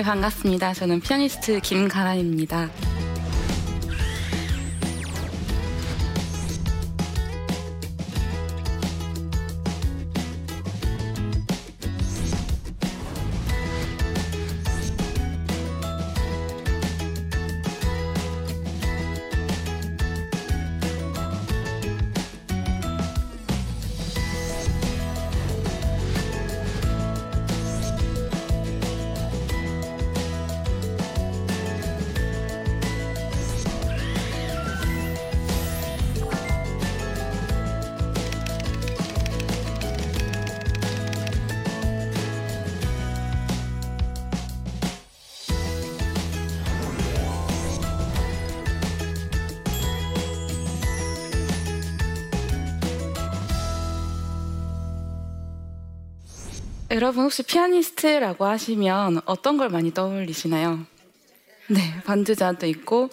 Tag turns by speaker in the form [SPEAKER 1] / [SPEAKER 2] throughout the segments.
[SPEAKER 1] 네, 반갑습니다. 저는 피아니스트 김가란입니다. 여러분 혹시 피아니스트라고 하시면 어떤 걸 많이 떠올리시나요? 네, 반주자도 있고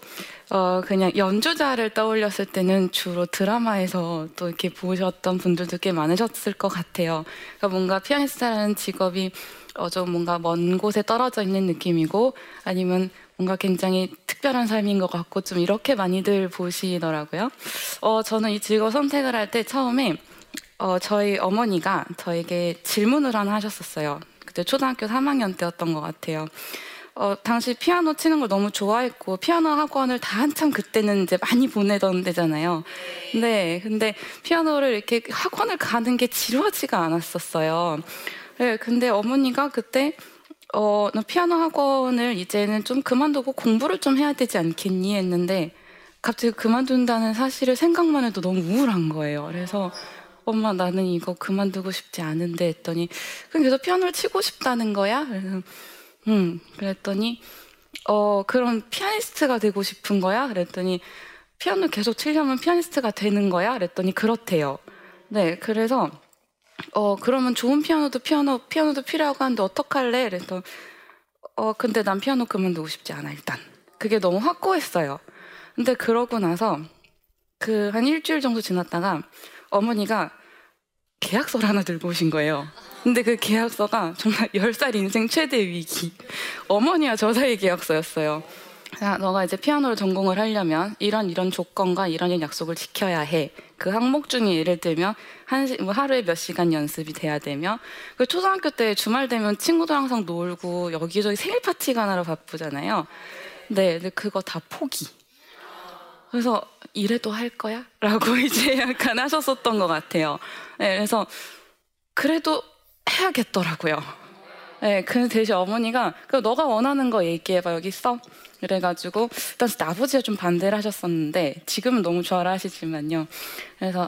[SPEAKER 1] 어, 그냥 연주자를 떠올렸을 때는 주로 드라마에서 또 이렇게 보셨던 분들도 꽤 많으셨을 것 같아요. 그러니까 뭔가 피아니스트라는 직업이 어, 좀 뭔가 먼 곳에 떨어져 있는 느낌이고 아니면 뭔가 굉장히 특별한 삶인 것 같고 좀 이렇게 많이들 보시더라고요. 어, 저는 이 직업 선택을 할 때 처음에 어, 저희 어머니가 저에게 질문을 하나 하셨었어요. 그때 초등학교 3학년 때였던 것 같아요. 어, 당시 피아노 치는 걸 너무 좋아했고 피아노 학원을 다 한참 그때는 이제 많이 보내던 데잖아요. 네, 근데 피아노를 이렇게 학원을 가는 게 지루하지가 않았었어요. 네, 근데 어머니가 그때 어, 너 피아노 학원을 이제는 좀 그만두고 공부를 좀 해야 되지 않겠니 했는데 갑자기 그만둔다는 사실을 생각만 해도 너무 우울한 거예요. 그래서 엄마 나는 이거 그만두고 싶지 않은데 했더니 그럼 계속 피아노를 치고 싶다는 거야? 그래서 음 그랬더니 어 그럼 피아니스트가 되고 싶은 거야? 그랬더니 피아노 계속 치려면 피아니스트가 되는 거야? 그랬더니 그렇대요. 네 그래서 어 그러면 좋은 피아노도 피아노 피아노도 필요하고 하는데 어떡할래? 그래서 어 근데 난 피아노 그만두고 싶지 않아 일단 그게 너무 확고했어요. 근데 그러고 나서 그 한 일주일 정도 지났다가 어머니가 계약서를 하나 들고 오신 거예요. 근데 그 계약서가 정말 10살 인생 최대 위기. 어머니와 저 사이 계약서였어요. 야, 너가 이제 피아노를 전공을 하려면 이런 이런 조건과 이런 약속을 지켜야 해. 그 항목 중에 예를 들면 한 시, 뭐 하루에 몇 시간 연습이 돼야 되며 그 초등학교 때 주말 되면 친구들 항상 놀고 여기저기 생일 파티 가 나러 바쁘잖아요. 네, 근데 그거 다 포기. 그래서 이래도 할 거야? 라고 이제 약간 하셨었던 것 같아요. 네, 그래서 그래도 해야겠더라고요. 네, 그 대신 어머니가 그 너가 원하는 거 얘기해봐 여기 있어. 그래가지고 일단 아버지가 좀 반대를 하셨었는데 지금은 너무 좋아라 하시지만요. 그래서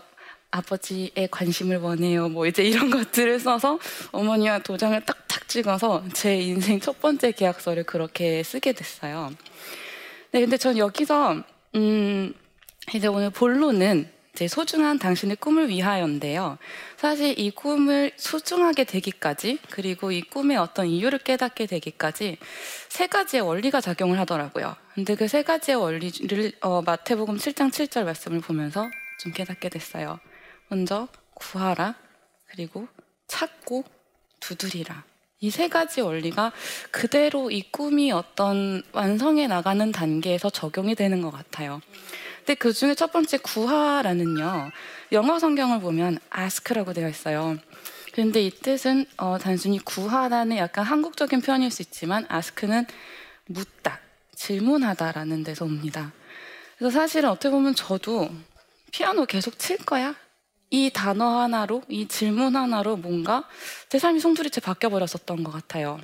[SPEAKER 1] 아버지의 관심을 원해요. 뭐 이제 이런 것들을 써서 어머니와 도장을 딱딱 찍어서 제 인생 첫 번째 계약서를 그렇게 쓰게 됐어요. 네, 근데 전 여기서 음, 이제 오늘 본론은 제 소중한 당신의 꿈을 위하여인데요. 사실 이 꿈을 소중하게 되기까지 그리고 이 꿈의 어떤 이유를 깨닫게 되기까지 세 가지의 원리가 작용을 하더라고요. 근데 그 세 가지의 원리를 어, 마태복음 7장 7절 말씀을 보면서 좀 깨닫게 됐어요. 먼저 구하라 그리고 찾고 두드리라. 이 세 가지 원리가 그대로 이 꿈이 어떤 완성해 나가는 단계에서 적용이 되는 것 같아요. 근데 그 중에 첫 번째 구하라는요. 영어 성경을 보면 ask라고 되어 있어요. 그런데 이 뜻은 어, 단순히 구하라는 약간 한국적인 표현일 수 있지만 ask는 묻다, 질문하다라는 데서 옵니다. 그래서 사실은 어떻게 보면 저도 피아노 계속 칠 거야? 이 단어 하나로, 이 질문 하나로 뭔가 제 삶이 송두리째 바뀌어버렸었던 것 같아요.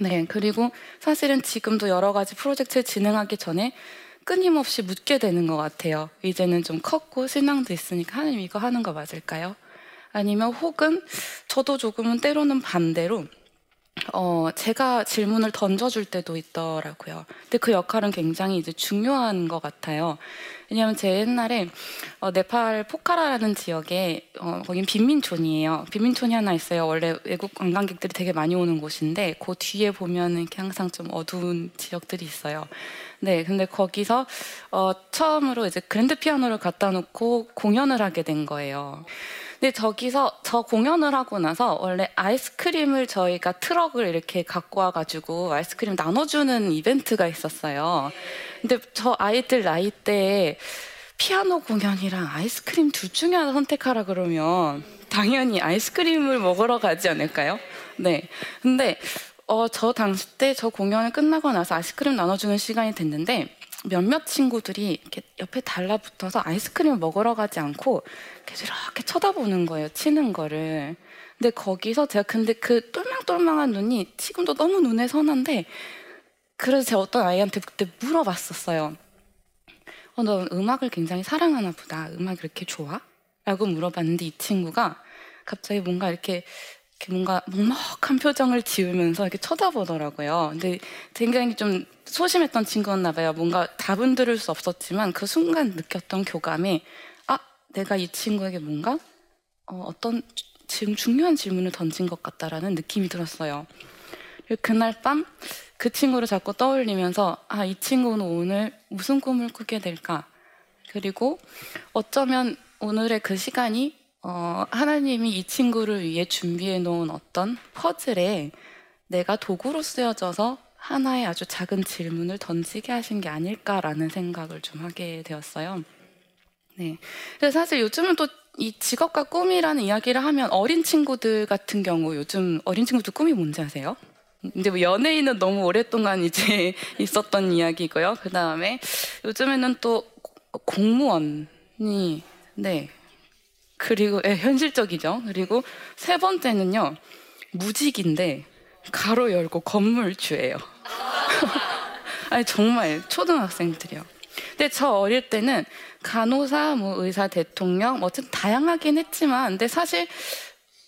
[SPEAKER 1] 네, 그리고 사실은 지금도 여러 가지 프로젝트를 진행하기 전에 끊임없이 묻게 되는 것 같아요. 이제는 좀 컸고 신앙도 있으니까 하나님 이거 하는 거 맞을까요? 아니면 혹은 저도 조금은 때로는 반대로 어, 제가 질문을 던져줄 때도 있더라고요. 근데 그 역할은 굉장히 이제 중요한 것 같아요. 왜냐하면 제 옛날에 어, 네팔 포카라라는 지역에 어, 거긴 빈민촌이에요. 빈민촌이 하나 있어요. 원래 외국 관광객들이 되게 많이 오는 곳인데 그 뒤에 보면 이렇게 항상 좀 어두운 지역들이 있어요. 네, 근데 거기서 어, 처음으로 이제 그랜드 피아노를 갖다 놓고 공연을 하게 된 거예요. 근데 저기서 저 공연을 하고 나서 원래 아이스크림을 저희가 트럭을 이렇게 갖고 와가지고 아이스크림 나눠주는 이벤트가 있었어요. 근데 저 아이들 나이 때에 피아노 공연이랑 아이스크림 둘 중에 하나 선택하라 그러면 당연히 아이스크림을 먹으러 가지 않을까요? 네. 근데 어, 저 당시 때 저 공연을 끝나고 나서 아이스크림 나눠주는 시간이 됐는데 몇몇 친구들이 이렇게 옆에 달라붙어서 아이스크림을 먹으러 가지 않고 계속 이렇게 쳐다보는 거예요. 치는 거를. 근데 거기서 제가 근데 그 똘망똘망한 눈이 지금도 너무 눈에 선한데 그래서 제가 어떤 아이한테 그때 물어봤었어요. 어, 너 음악을 굉장히 사랑하나 보다. 음악 이렇게 좋아? 라고 물어봤는데 이 친구가 갑자기 뭔가 이렇게 이렇게 뭔가 먹먹한 표정을 지으면서 이렇게 쳐다보더라고요. 근데 굉장히 좀 소심했던 친구였나 봐요. 뭔가 답은 들을 수 없었지만 그 순간 느꼈던 교감이 아, 내가 이 친구에게 뭔가 어, 떤 지금 중요한 질문을 던진 것 같다라는 느낌이 들었어요. 그날 밤 그 친구를 자꾸 떠올리면서 아, 이 친구는 오늘 무슨 꿈을 꾸게 될까? 그리고 어쩌면 오늘의 그 시간이 어, 하나님이 이 친구를 위해 준비해 놓은 어떤 퍼즐에 내가 도구로 쓰여져서 하나의 아주 작은 질문을 던지게 하신 게 아닐까라는 생각을 좀 하게 되었어요. 네. 그래서 사실 요즘은 또 이 직업과 꿈이라는 이야기를 하면 어린 친구들 같은 경우 요즘 어린 친구들 꿈이 뭔지 아세요? 근데 뭐 연예인은 너무 오랫동안 이제 있었던 이야기고요. 그 다음에 요즘에는 또 공무원이 네 그리고 예, 현실적이죠. 그리고 세 번째는요. 무직인데 가로 열고 건물주예요. 아니 정말 초등학생들이요. 근데 저 어릴 때는 간호사, 뭐 의사, 대통령, 뭐 어쨌든 다양하긴 했지만, 근데 사실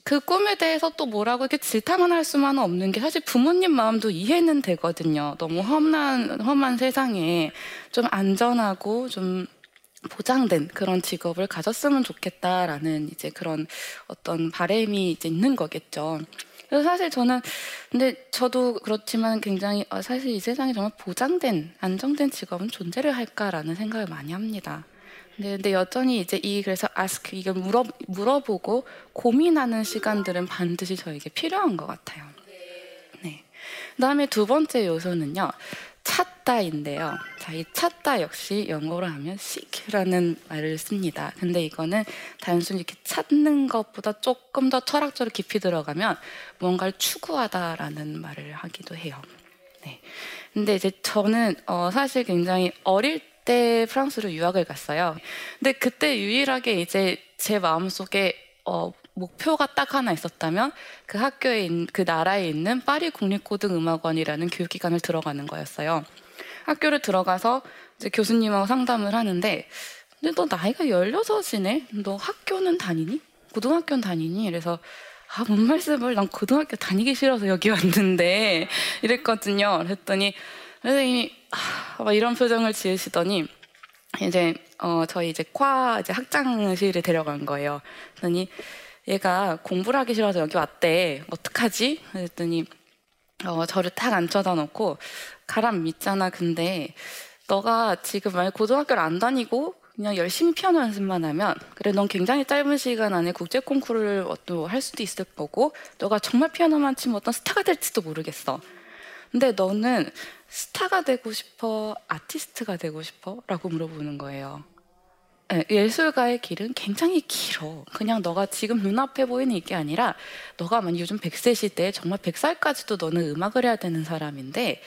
[SPEAKER 1] 그 꿈에 대해서 또 뭐라고 이렇게 질타만 할 수만은 없는 게 사실 부모님 마음도 이해는 되거든요. 너무 험한 험한 세상에 좀 안전하고 좀 보장된 그런 직업을 가졌으면 좋겠다라는 이제 그런 어떤 바램이 이제 있는 거겠죠. 그래서 사실 저는 근데 저도 그렇지만 굉장히 어, 사실 이 세상에 정말 보장된 안정된 직업은 존재를 할까라는 생각을 많이 합니다. 근데, 근데 여전히 이제 이 그래서 아스크 이게 물어 물어보고 고민하는 시간들은 반드시 저에게 필요한 것 같아요. 네. 그다음에 두 번째 요소는요. 찾다인데요. 자, 이 찾다 역시 영어로 하면 seek라는 말을 씁니다. 근데 이거는 단순히 이렇게 찾는 것보다 조금 더 철학적으로 깊이 들어가면 뭔가를 추구하다라는 말을 하기도 해요. 네. 근데 이제 저는 어, 사실 굉장히 어릴 때 프랑스로 유학을 갔어요. 근데 그때 유일하게 이제 제 마음속에 어, 목표가 딱 하나 있었다면 그 학교에 있는, 그 나라에 있는 파리 국립고등음악원이라는 교육기관을 들어가는 거였어요. 학교를 들어가서 이제 교수님하고 상담을 하는데 근데 너 나이가 16이네? 너 학교는 다니니? 고등학교는 다니니? 그래서 아, 뭔 말씀을 난 고등학교 다니기 싫어서 여기 왔는데 이랬거든요. 그랬더니 선생님이 아, 막 이런 표정을 지으시더니 이제 어 저희 이제 과 이제 학장실에 데려간 거예요. 그랬더니 얘가 공부를 하기 싫어서 여기 왔대. 어떡하지? 그랬더니 어, 저를 탁 앉혀다 놓고 가람 믿잖아. 근데 너가 지금 만약 고등학교를 안 다니고 그냥 열심히 피아노 연습만 하면 그래 넌 굉장히 짧은 시간 안에 국제 콩쿠르를 할 수도 있을 거고 너가 정말 피아노만 치면 어떤 스타가 될지도 모르겠어. 근데 너는 스타가 되고 싶어? 아티스트가 되고 싶어? 라고 물어보는 거예요. 네, 예술가의 길은 굉장히 길어. 그냥 너가 지금 눈앞에 보이는 이게 아니라 너가 만약 요즘 100세 시대에 정말 100살까지도 너는 음악을 해야 되는 사람인데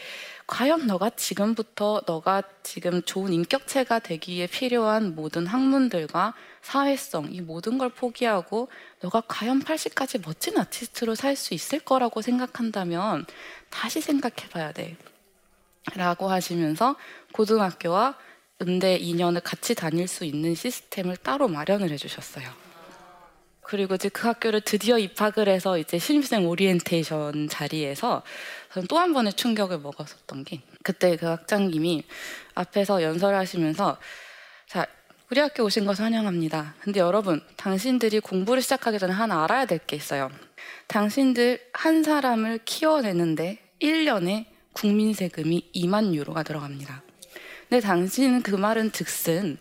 [SPEAKER 1] 과연 너가 지금부터 너가 지금 좋은 인격체가 되기에 필요한 모든 학문들과 사회성 이 모든 걸 포기하고 너가 과연 80까지 멋진 아티스트로 살 수 있을 거라고 생각한다면 다시 생각해 봐야 돼. 라고 하시면서 고등학교와 음대 2년을 같이 다닐 수 있는 시스템을 따로 마련을 해주셨어요. 그리고 이제 그 학교를 드디어 입학을 해서 이제 신입생 오리엔테이션 자리에서 저는 또 한 번의 충격을 먹었었던 게 그때 그 학장님이 앞에서 연설하시면서 자 우리 학교 오신 것을 환영합니다. 근데 여러분 당신들이 공부를 시작하기 전에 하나 알아야 될 게 있어요. 당신들 한 사람을 키워내는데 1년에 국민 세금이 2만 유로가 들어갑니다. 근데 당신은 그 말은 즉슨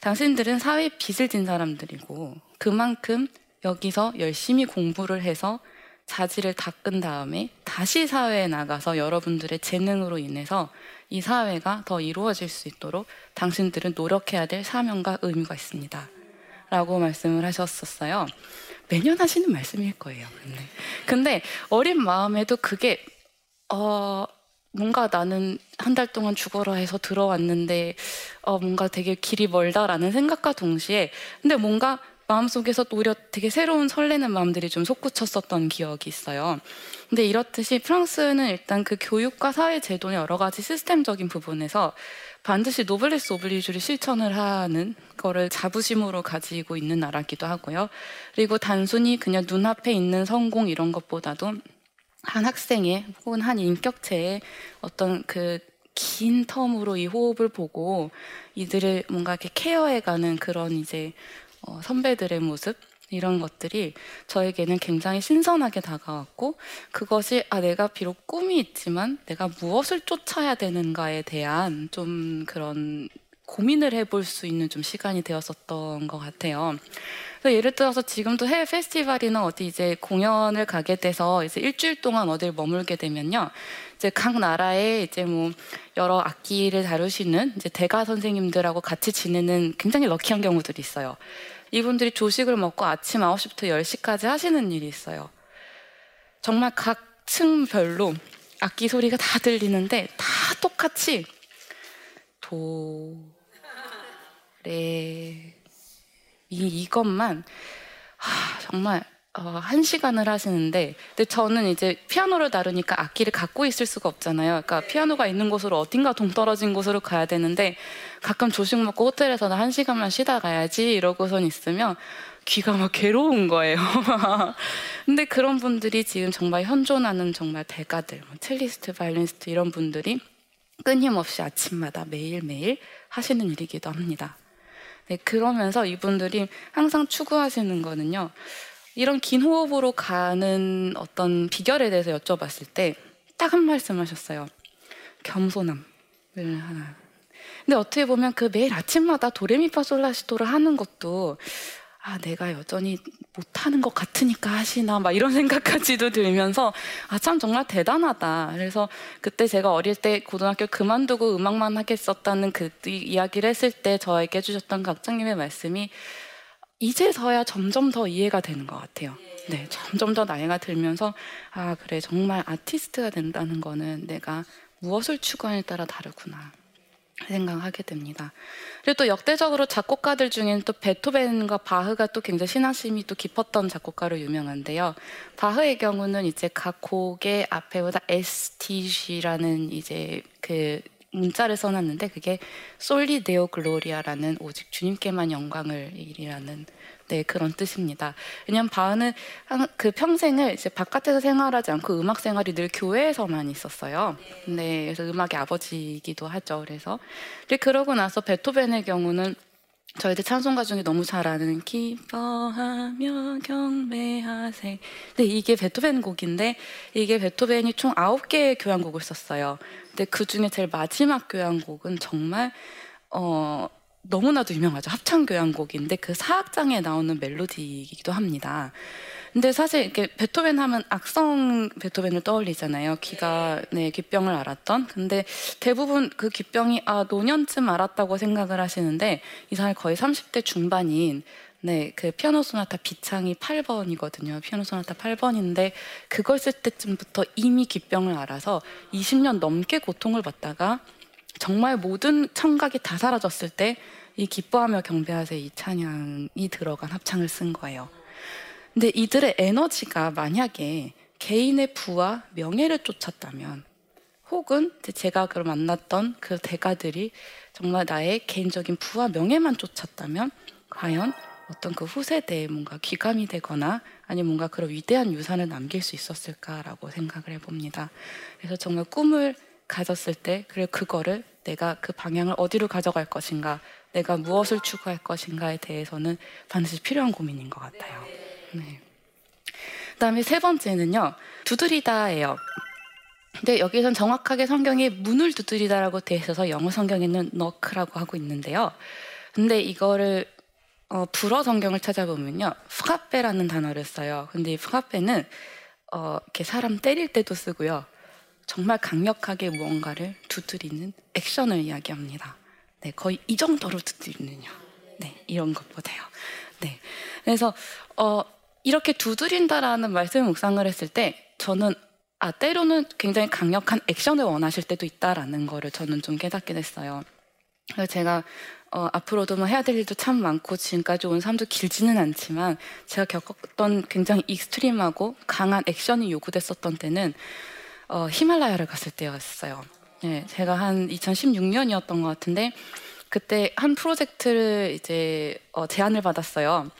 [SPEAKER 1] 당신들은 사회 빚을 진 사람들이고 그만큼 여기서 열심히 공부를 해서 자질을 닦은 다음에 다시 사회에 나가서 여러분들의 재능으로 인해서 이 사회가 더 이루어질 수 있도록 당신들은 노력해야 될 사명과 의무가 있습니다. 라고 말씀을 하셨었어요. 매년 하시는 말씀일 거예요. 근데, 근데 어린 마음에도 그게 어, 뭔가 나는 한 달 동안 죽어라 해서 들어왔는데 어, 뭔가 되게 길이 멀다라는 생각과 동시에 근데 뭔가 마음속에서 오히려 되게 새로운 설레는 마음들이 좀 솟구쳤었던 기억이 있어요. 근데 이렇듯이 프랑스는 일단 그 교육과 사회 제도의 여러 가지 시스템적인 부분에서 반드시 노블레스 오블리주를 실천을 하는 거를 자부심으로 가지고 있는 나라기도 하고요. 그리고 단순히 그냥 눈앞에 있는 성공 이런 것보다도 한 학생의 혹은 한 인격체의 어떤 그 긴 텀으로 이 호흡을 보고 이들을 뭔가 이렇게 케어해가는 그런 이제 어, 선배들의 모습 이런 것들이 저에게는 굉장히 신선하게 다가왔고 그것이 아 내가 비록 꿈이 있지만 내가 무엇을 쫓아야 되는가에 대한 좀 그런 고민을 해볼 수 있는 좀 시간이 되었었던 것 같아요. 예를 들어서 지금도 해외 페스티벌이나 어디 이제 공연을 가게 돼서 이제 일주일 동안 어딜 머물게 되면요. 이제 각 나라의 이제 뭐 여러 악기를 다루시는 이제 대가 선생님들하고 같이 지내는 굉장히 럭키한 경우들이 있어요. 이분들이 조식을 먹고 아침 9시부터 10시까지 하시는 일이 있어요. 정말 각 층별로 악기 소리가 다 들리는데 다 똑같이 도, 레, 이, 이것만 하, 정말 어, 한 시간을 하시는데, 근데 저는 이제 피아노를 다루니까 악기를 갖고 있을 수가 없잖아요. 그러니까 피아노가 있는 곳으로 어딘가 동떨어진 곳으로 가야 되는데, 가끔 조식 먹고 호텔에서는 한 시간만 쉬다 가야지 이러고선 있으면 귀가 막 괴로운 거예요. 근데 그런 분들이 지금 정말 현존하는 정말 대가들, 뭐 첼리스트, 바이올리니스트 이런 분들이 끊임없이 아침마다 매일매일 하시는 일이기도 합니다. 네, 그러면서 이분들이 항상 추구하시는 거는요. 이런 긴 호흡으로 가는 어떤 비결에 대해서 여쭤봤을 때 딱 한 말씀 하셨어요. 겸손함을 하나. 근데 어떻게 보면 그 매일 아침마다 도레미파솔라시도를 하는 것도 아, 내가 여전히 못하는 것 같으니까 하시나, 막 이런 생각까지도 들면서, 아, 참 정말 대단하다. 그래서 그때 제가 어릴 때 고등학교 그만두고 음악만 하겠었다는 그 이야기를 했을 때 저에게 해주셨던 각장님의 말씀이 이제서야 점점 더 이해가 되는 것 같아요. 네, 점점 더 나이가 들면서 아 그래 정말 아티스트가 된다는 거는 내가 무엇을 추구하냐에 따라 다르구나 생각하게 됩니다. 그리고 또 역대적으로 작곡가들 중에는 또 베토벤과 바흐가 또 굉장히 신앙심이 또 깊었던 작곡가로 유명한데요. 바흐의 경우는 이제 각 곡의 앞에 보다 SDG라는 이제 그 문자를 써놨는데 그게 Soli Deo Gloria라는 오직 주님께만 영광을 이라는 네 그런 뜻입니다. 왜냐하면 바흐는 그 평생을 이제 바깥에서 생활하지 않고 음악 생활이 늘 교회에서만 있었어요. 네, 그래서 음악의 아버지이기도 하죠. 그래서 그러고 나서 베토벤의 경우는 저희들 찬송가 중에 너무 잘 아는 기뻐하며 경배하세. 네, 이게 베토벤 곡인데 이게 베토벤이 총 9개의 교향곡을 썼어요. 근데 그 중에 제일 마지막 교향곡은 정말 어 너무나도 유명하죠. 합창 교향곡인데 그 사악장에 나오는 멜로디이기도 합니다. 근데 사실 이렇게 베토벤 하면 악성 베토벤을 떠올리잖아요. 귀가 네 귀병을 앓았던. 근데 대부분 그 귀병이 아 노년쯤 앓았다고 생각을 하시는데 이 사람이 거의 30대 중반인 네, 그 피아노 소나타 비창이 8번이거든요. 피아노 소나타 8번인데 그걸 쓸 때쯤부터 이미 귀병을 앓아서 20년 넘게 고통을 받다가 정말 모든 청각이 다 사라졌을 때 이 기뻐하며 경배하세 이 찬양이 들어간 합창을 쓴 거예요. 근데 이들의 에너지가 만약에 개인의 부와 명예를 쫓았다면 혹은 제가 그걸 만났던 그 대가들이 정말 나의 개인적인 부와 명예만 쫓았다면 과연 어떤 그 후세대에 뭔가 귀감이 되거나 아니면 뭔가 그런 위대한 유산을 남길 수 있었을까라고 생각을 해봅니다. 그래서 정말 꿈을 가졌을 때 그리고 그거를 내가 그 방향을 어디로 가져갈 것인가 내가 무엇을 추구할 것인가에 대해서는 반드시 필요한 고민인 것 같아요. 네. 그다음에 세 번째는요. 두드리다예요. 근데 여기선 정확하게 성경에 문을 두드리다라고 되어 있어서 영어 성경에는 너크라고 하고 있는데요. 근데 이거를 어, 불어 성경을 찾아보면요. 프카페라는 단어를 써요. 근데 이 프카페는 어, 이렇게 사람 때릴 때도 쓰고요. 정말 강력하게 무언가를 두드리는 액션을 이야기합니다. 네, 거의 이 정도로 두드리는요. 네, 이런 것보다요. 네. 그래서 어, 이렇게 두드린다라는 말씀을 묵상을 했을 때 저는 아 때로는 굉장히 강력한 액션을 원하실 때도 있다라는 거를 저는 좀 깨닫게 됐어요. 그래서 제가 어, 앞으로도 뭐 해야 될 일도 참 많고 지금까지 온 삶도 길지는 않지만 제가 겪었던 굉장히 extreme하고 강한 액션이 요구됐었던 때는 어, 히말라야를 갔을 때였어요. 네, 제가 한 2016년이었던 것 같은데 그때 한 프로젝트를 이제 어, 제안을 받았어요.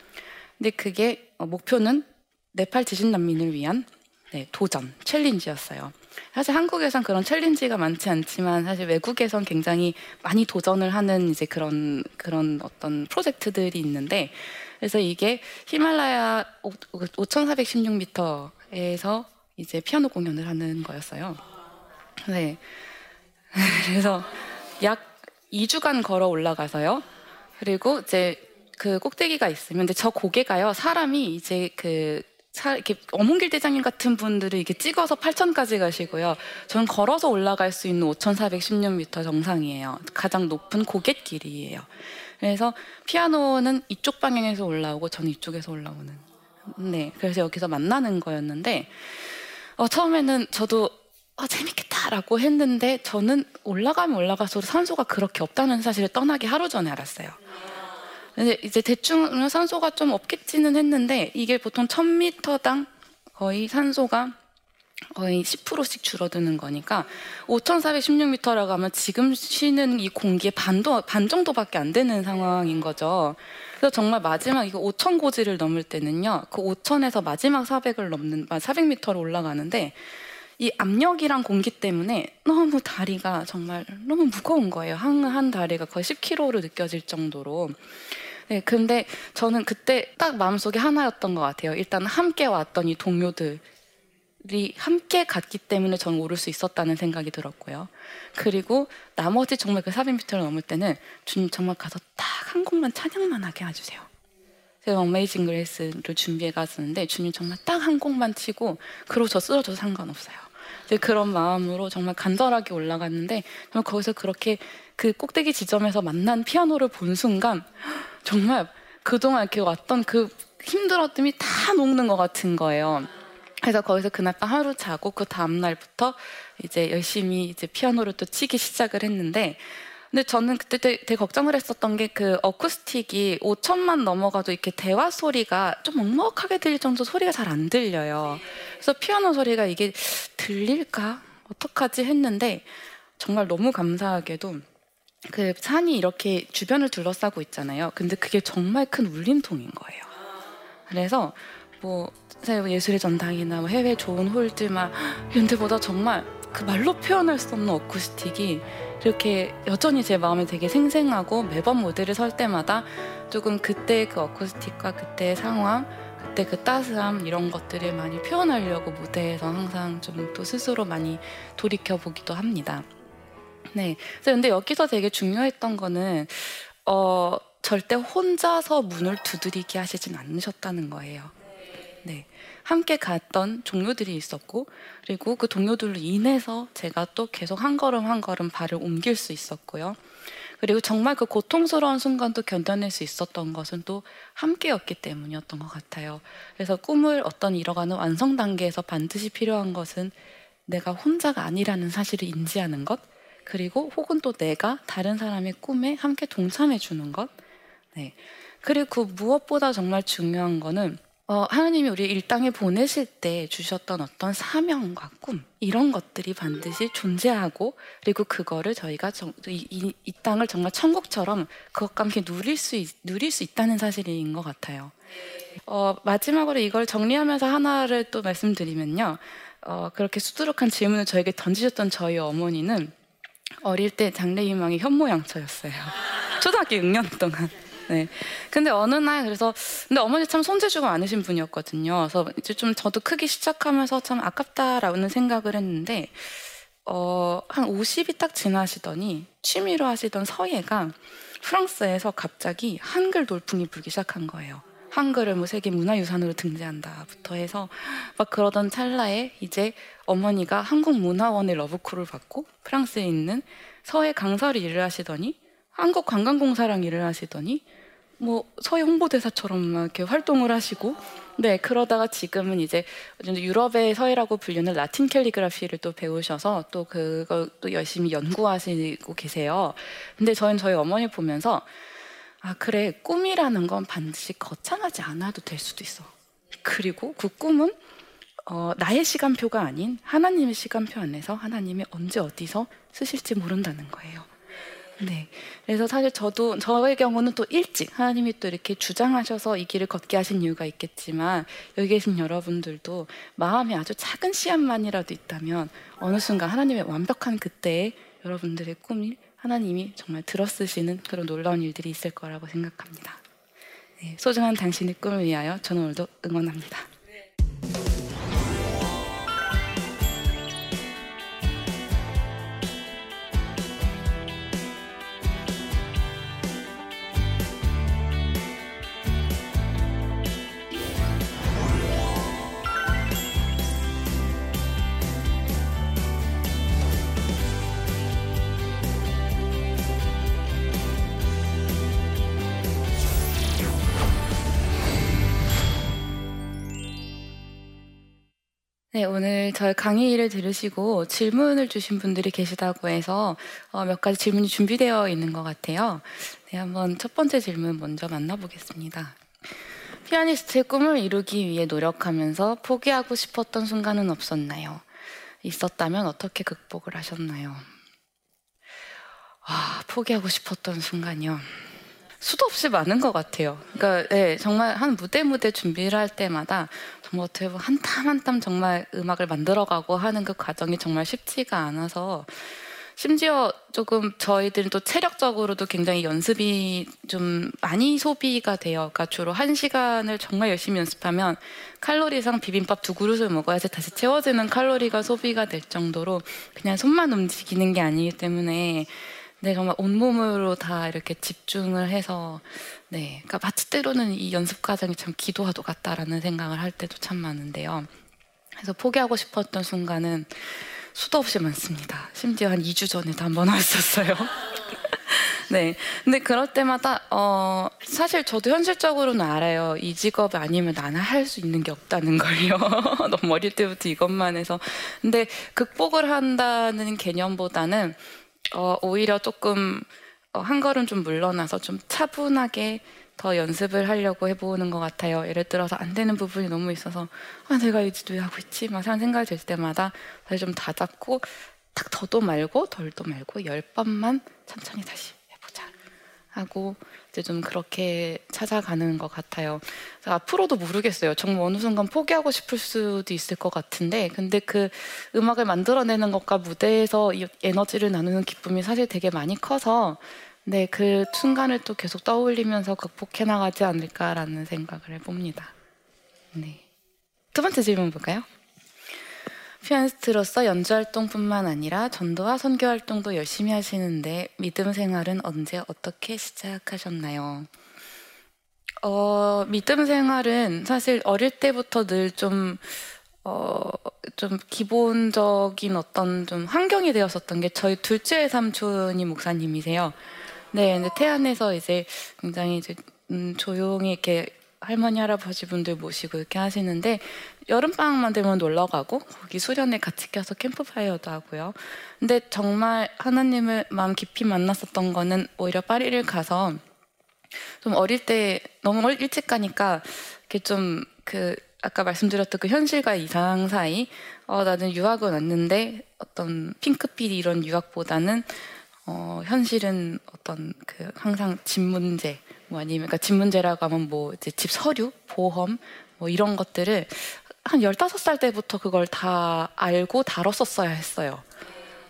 [SPEAKER 1] 근데 그게 어, 목표는 네팔 지진 난민을 위한 네, 도전, 챌린지였어요. 사실 한국에선 그런 챌린지가 많지 않지만 사실 외국에선 굉장히 많이 도전을 하는 이제 그런 그런 어떤 프로젝트들이 있는데 그래서 이게 히말라야 5,416m에서 이제 피아노 공연을 하는 거였어요. 네. 그래서 약 2주간 걸어 올라가서요. 그리고 이제 그 꼭대기가 있으면 근데 저 고개가요. 사람이 이제 그 사, 이렇게 어문길 대장님 같은 분들을 이렇게 찍어서 8천까지 가시고요. 저는 걸어서 올라갈 수 있는 5,416m 정상이에요. 가장 높은 고갯길이에요. 그래서 피아노는 이쪽 방향에서 올라오고 저는 이쪽에서 올라오는. 네, 그래서 여기서 만나는 거였는데 어, 처음에는 저도 어, 재밌겠다라고 했는데 저는 올라가면 올라갈수록 산소가 그렇게 없다는 사실을 떠나기 하루 전에 알았어요. 근데 이제 대충 산소가 좀 없겠지는 했는데 이게 보통 1000m당 거의 산소가 거의 10%씩 줄어드는 거니까 5,416m라고 하면 지금 쉬는 이 공기의 반도 반 정도밖에 안 되는 상황인 거죠. 그래서 정말 마지막 이거 5,000 고지를 넘을 때는요. 그 5,000에서 마지막 400을 넘는 400m를 올라가는데 이 압력이랑 공기 때문에 너무 다리가 정말 너무 무거운 거예요. 한, 한 다리가 거의 10kg로 느껴질 정도로. 네, 근데 저는 그때 딱 마음속에 하나였던 것 같아요. 일단 함께 왔던 이 동료들이 함께 갔기 때문에 저는 오를 수 있었다는 생각이 들었고요. 그리고 나머지 정말 그 400m를 넘을 때는 주님 정말 가서 딱 한 곡만 찬양만 하게 해주세요. 제가 어메이징 그레이스를 준비해 갔었는데 주님 정말 딱 한 곡만 치고 그러고 저 쓰러져도 상관없어요. 그런 마음으로 정말 간절하게 올라갔는데 정말 거기서 그렇게 그 꼭대기 지점에서 만난 피아노를 본 순간 정말 그동안 이렇게 왔던 그 힘들었음이 다 녹는 것 같은 거예요. 그래서 거기서 그날 밤 하루 자고 그 다음 날부터 이제 열심히 이제 피아노를 또 치기 시작을 했는데 근데 저는 그때 되게, 되게 걱정을 했었던 게 그 어쿠스틱이 5천만 넘어가도 이렇게 대화 소리가 좀 먹먹하게 들릴 정도 소리가 잘 안 들려요. 그래서 피아노 소리가 이게 들릴까? 어떡하지 했는데 정말 너무 감사하게도 그 산이 이렇게 주변을 둘러싸고 있잖아요. 근데 그게 정말 큰 울림통인 거예요. 그래서 뭐 예술의 전당이나 뭐 해외 좋은 홀들 막 이런 데보다 정말 그 말로 표현할 수 없는 어쿠스틱이 이렇게 여전히 제 마음에 되게 생생하고 매번 무대를 설 때마다 조금 그때 그 어쿠스틱과 그때의 상황 그때 그 따스함 이런 것들을 많이 표현하려고 무대에서 항상 좀 또 스스로 많이 돌이켜 보기도 합니다. 네. 근데 여기서 되게 중요했던 거는 어 절대 혼자서 문을 두드리게 하시진 않으셨다는 거예요. 네. 함께 갔던 동료들이 있었고 그리고 그 동료들로 인해서 제가 또 계속 한 걸음 한 걸음 발을 옮길 수 있었고요. 그리고 정말 그 고통스러운 순간도 견뎌낼 수 있었던 것은 또 함께였기 때문이었던 것 같아요. 그래서 꿈을 어떤 이뤄가는 완성 단계에서 반드시 필요한 것은 내가 혼자가 아니라는 사실을 인지하는 것, 그리고 혹은 또 내가 다른 사람의 꿈에 함께 동참해 주는 것. 네. 그리고 그 무엇보다 정말 중요한 거는 어, 하나님이 우리 일 땅에 보내실 때 주셨던 어떤 사명과 꿈 이런 것들이 반드시 존재하고 그리고 그거를 저희가 정, 이, 이, 이, 땅을 정말 천국처럼 그것과 함께 누릴 수 있, 누릴 수 있다는 사실인 것 같아요. 어, 마지막으로 이걸 정리하면서 하나를 또 말씀드리면요. 어, 그렇게 수두룩한 질문을 저에게 던지셨던 저희 어머니는 어릴 때 장래 희망이 현모양처였어요. 초등학교 6년 동안. 네. 근데 어느 날 그래서 근데 어머니 참 손재주가 많으신 분이었거든요. 그래서 이제 좀 저도 크기 시작하면서 참 아깝다라는 생각을 했는데 어, 한 50이 딱 지나시더니 취미로 하시던 서예가 프랑스에서 갑자기 한글 돌풍이 불기 시작한 거예요. 한글을 뭐 세계 문화유산으로 등재한다부터 해서 막 그러던 찰나에 이제 어머니가 한국문화원의 러브콜을 받고 프랑스에 있는 서해 강사로 일을 하시더니 한국 관광공사랑 일을 하시더니 뭐 서해 홍보대사처럼 막 이렇게 활동을 하시고 네 그러다가 지금은 이제 유럽의 서해라고 불리는 라틴 캘리그라피를 또 배우셔서 또 그걸 또 열심히 연구하시고 계세요. 근데 저희는 저희 어머니 보면서 아 그래 꿈이라는 건 반드시 거창하지 않아도 될 수도 있어. 그리고 그 꿈은 어, 나의 시간표가 아닌 하나님의 시간표 안에서 하나님이 언제 어디서 쓰실지 모른다는 거예요. 네. 그래서 사실 저도 저의 경우는 또 일찍 하나님이 또 이렇게 주장하셔서 이 길을 걷게 하신 이유가 있겠지만 여기 계신 여러분들도 마음에 아주 작은 시간만이라도 있다면 어느 순간 하나님의 완벽한 그때에 여러분들의 꿈이 하나님이 정말 들어쓰시는 그런 놀라운 일들이 있을 거라고 생각합니다. 네, 소중한 당신의 꿈을 위하여 저는 오늘도 응원합니다. 네, 오늘 저희 강의를 들으시고 질문을 주신 분들이 계시다고 해서 어, 몇 가지 질문이 준비되어 있는 것 같아요. 네, 한번 첫 번째 질문 먼저 만나보겠습니다. 피아니스트의 꿈을 이루기 위해 노력하면서 포기하고 싶었던 순간은 없었나요? 있었다면 어떻게 극복을 하셨나요? 아, 포기하고 싶었던 순간이요. 수도 없이 많은 것 같아요. 그러니까 네, 정말 한 무대 무대 준비를 할 때마다 정말 어떻게 보면 한땀 한 땀 정말 음악을 만들어가고 하는 그 과정이 정말 쉽지가 않아서 심지어 조금 저희들은 또 체력적으로도 굉장히 연습이 좀 많이 소비가 돼요. 그러니까 주로 한 시간을 정말 열심히 연습하면 칼로리상 비빔밥 두 그릇을 먹어야지 다시 채워지는 칼로리가 소비가 될 정도로 그냥 손만 움직이는 게 아니기 때문에 네, 정말 온몸으로 다 이렇게 집중을 해서, 네. 그러니까 마치 때로는 이 연습 과정이 참 기도와도 같다라는 생각을 할 때도 참 많은데요. 그래서 포기하고 싶었던 순간은 수도 없이 많습니다. 심지어 한 2주 전에도 한 번 왔었어요. 네. 근데 그럴 때마다, 어, 사실 저도 현실적으로는 알아요. 이 직업 아니면 나는 할 수 있는 게 없다는 걸요. 너무 어릴 때부터 이것만 해서. 근데 극복을 한다는 개념보다는 어, 오히려 조금 어, 한 걸음 좀 물러나서 좀 차분하게 더 연습을 하려고 해보는 것 같아요. 예를 들어서 안 되는 부분이 너무 있어서 아, 내가 이지도 왜 하고 있지? 막 하는 생각이 들 때마다 다시 좀 다잡고 딱 더도 말고 덜도 말고 열 번만 천천히 다시 해보자 하고 이제 좀 그렇게 찾아가는 것 같아요. 앞으로도 모르겠어요. 정말 어느 순간 포기하고 싶을 수도 있을 것 같은데, 근데 그 음악을 만들어내는 것과 무대에서 이 에너지를 나누는 기쁨이 사실 되게 많이 커서, 네, 그 순간을 또 계속 떠올리면서 극복해 나가지 않을까라는 생각을 해봅니다. 네. 두 번째 질문 볼까요? 피아니스트로서 연주 활동뿐만 아니라 전도와 선교 활동도 열심히 하시는데 믿음 생활은 언제 어떻게 시작하셨나요? 어, 믿음 생활은 사실 어릴 때부터 늘 좀, 어, 좀 기본적인 어떤 좀 환경이 되었었던 게 저희 둘째 삼촌이 목사님이세요. 네, 근데 태안에서 이제 굉장히 이제 음, 조용히 이렇게 할머니 할아버지 분들 모시고 이렇게 하시는데 여름방학만 되면 놀러 가고 거기 수련회 같이 껴서 캠프파이어도 하고요. 근데 정말 하나님을 마음 깊이 만났었던 거는 오히려 파리를 가서 좀 어릴 때 너무 일찍 가니까 이렇게 좀 그 아까 말씀드렸던 그 현실과 이상 사이 어 나는 유학은 왔는데 어떤 핑크빛 이런 유학보다는 어 현실은 어떤 그 항상 집 문제 뭐 아니면 그러니까 집 문제라고 하면 뭐 이제 집 서류, 보험 뭐 이런 것들을 한 15살 때부터 그걸 다 알고 다뤘었어야 했어요.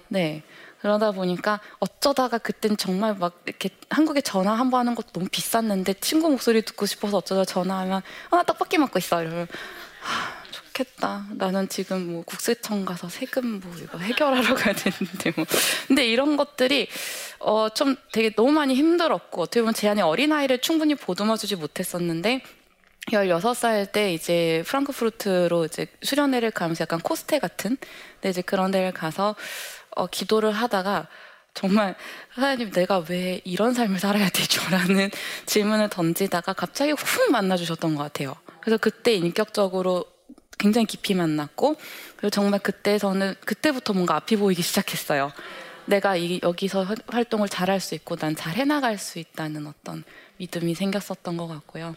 [SPEAKER 1] 네. 그러다 보니까 어쩌다가 그땐 정말 막 이렇게 한국에 전화 한 번 하는 것도 너무 비쌌는데 친구 목소리 듣고 싶어서 어쩌다 전화하면 아, 나 떡볶이 먹고 있어. 이러면 좋겠다. 나는 지금 뭐 국세청 가서 세금 뭐 이거 해결하러 가야 되는데 뭐. 근데 이런 것들이 어 좀 되게 너무 많이 힘들었고 어떻게 보면 제 안에 어린아이를 충분히 보듬어주지 못했었는데 16살 때 이제 프랑크푸르트로 이제 수련회를 가면서 약간 코스테 같은 네, 이제 그런 데를 가서 어, 기도를 하다가 정말 하나님 내가 왜 이런 삶을 살아야 되죠라는 질문을 던지다가 갑자기 훅 만나 주셨던 것 같아요. 그래서 그때 인격적으로 굉장히 깊이 만났고 그리고 정말 그때 저는 그때부터 뭔가 앞이 보이기 시작했어요. 내가 이, 여기서 활동을 잘할 수 있고 난 잘 해나갈 수 있다는 어떤 믿음이 생겼었던 것 같고요.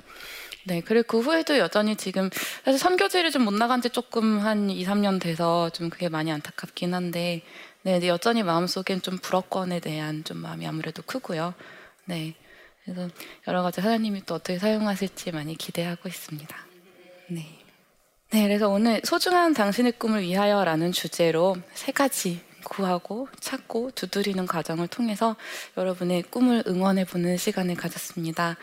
[SPEAKER 1] 네, 그리고 그 후에도 여전히 지금 사실 선교지를 좀 못 나간 지 조금 한 2, 3년 돼서 좀 그게 많이 안타깝긴 한데 네, 여전히 마음속엔 좀 불어권에 대한 좀 마음이 아무래도 크고요. 네. 그래서 여러 가지 하나님이 또 어떻게 사용하실지 많이 기대하고 있습니다. 네. 네, 그래서 오늘 소중한 당신의 꿈을 위하여라는 주제로 세 가지 구하고 찾고 두드리는 과정을 통해서 여러분의 꿈을 응원해 보는 시간을 가졌습니다.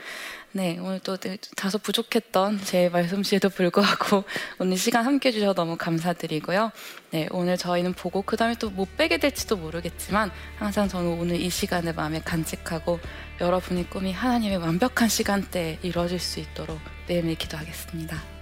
[SPEAKER 1] 네, 오늘 또 다소 부족했던 제 말솜씨에도 불구하고 오늘 시간 함께 해주셔서 너무 감사드리고요. 네, 오늘 저희는 보고 그 다음에 또 못 빼게 될지도 모르겠지만 항상 저는 오늘 이 시간을 마음에 간직하고 여러분의 꿈이 하나님의 완벽한 시간대에 이루어질 수 있도록 매일매일 기도하겠습니다.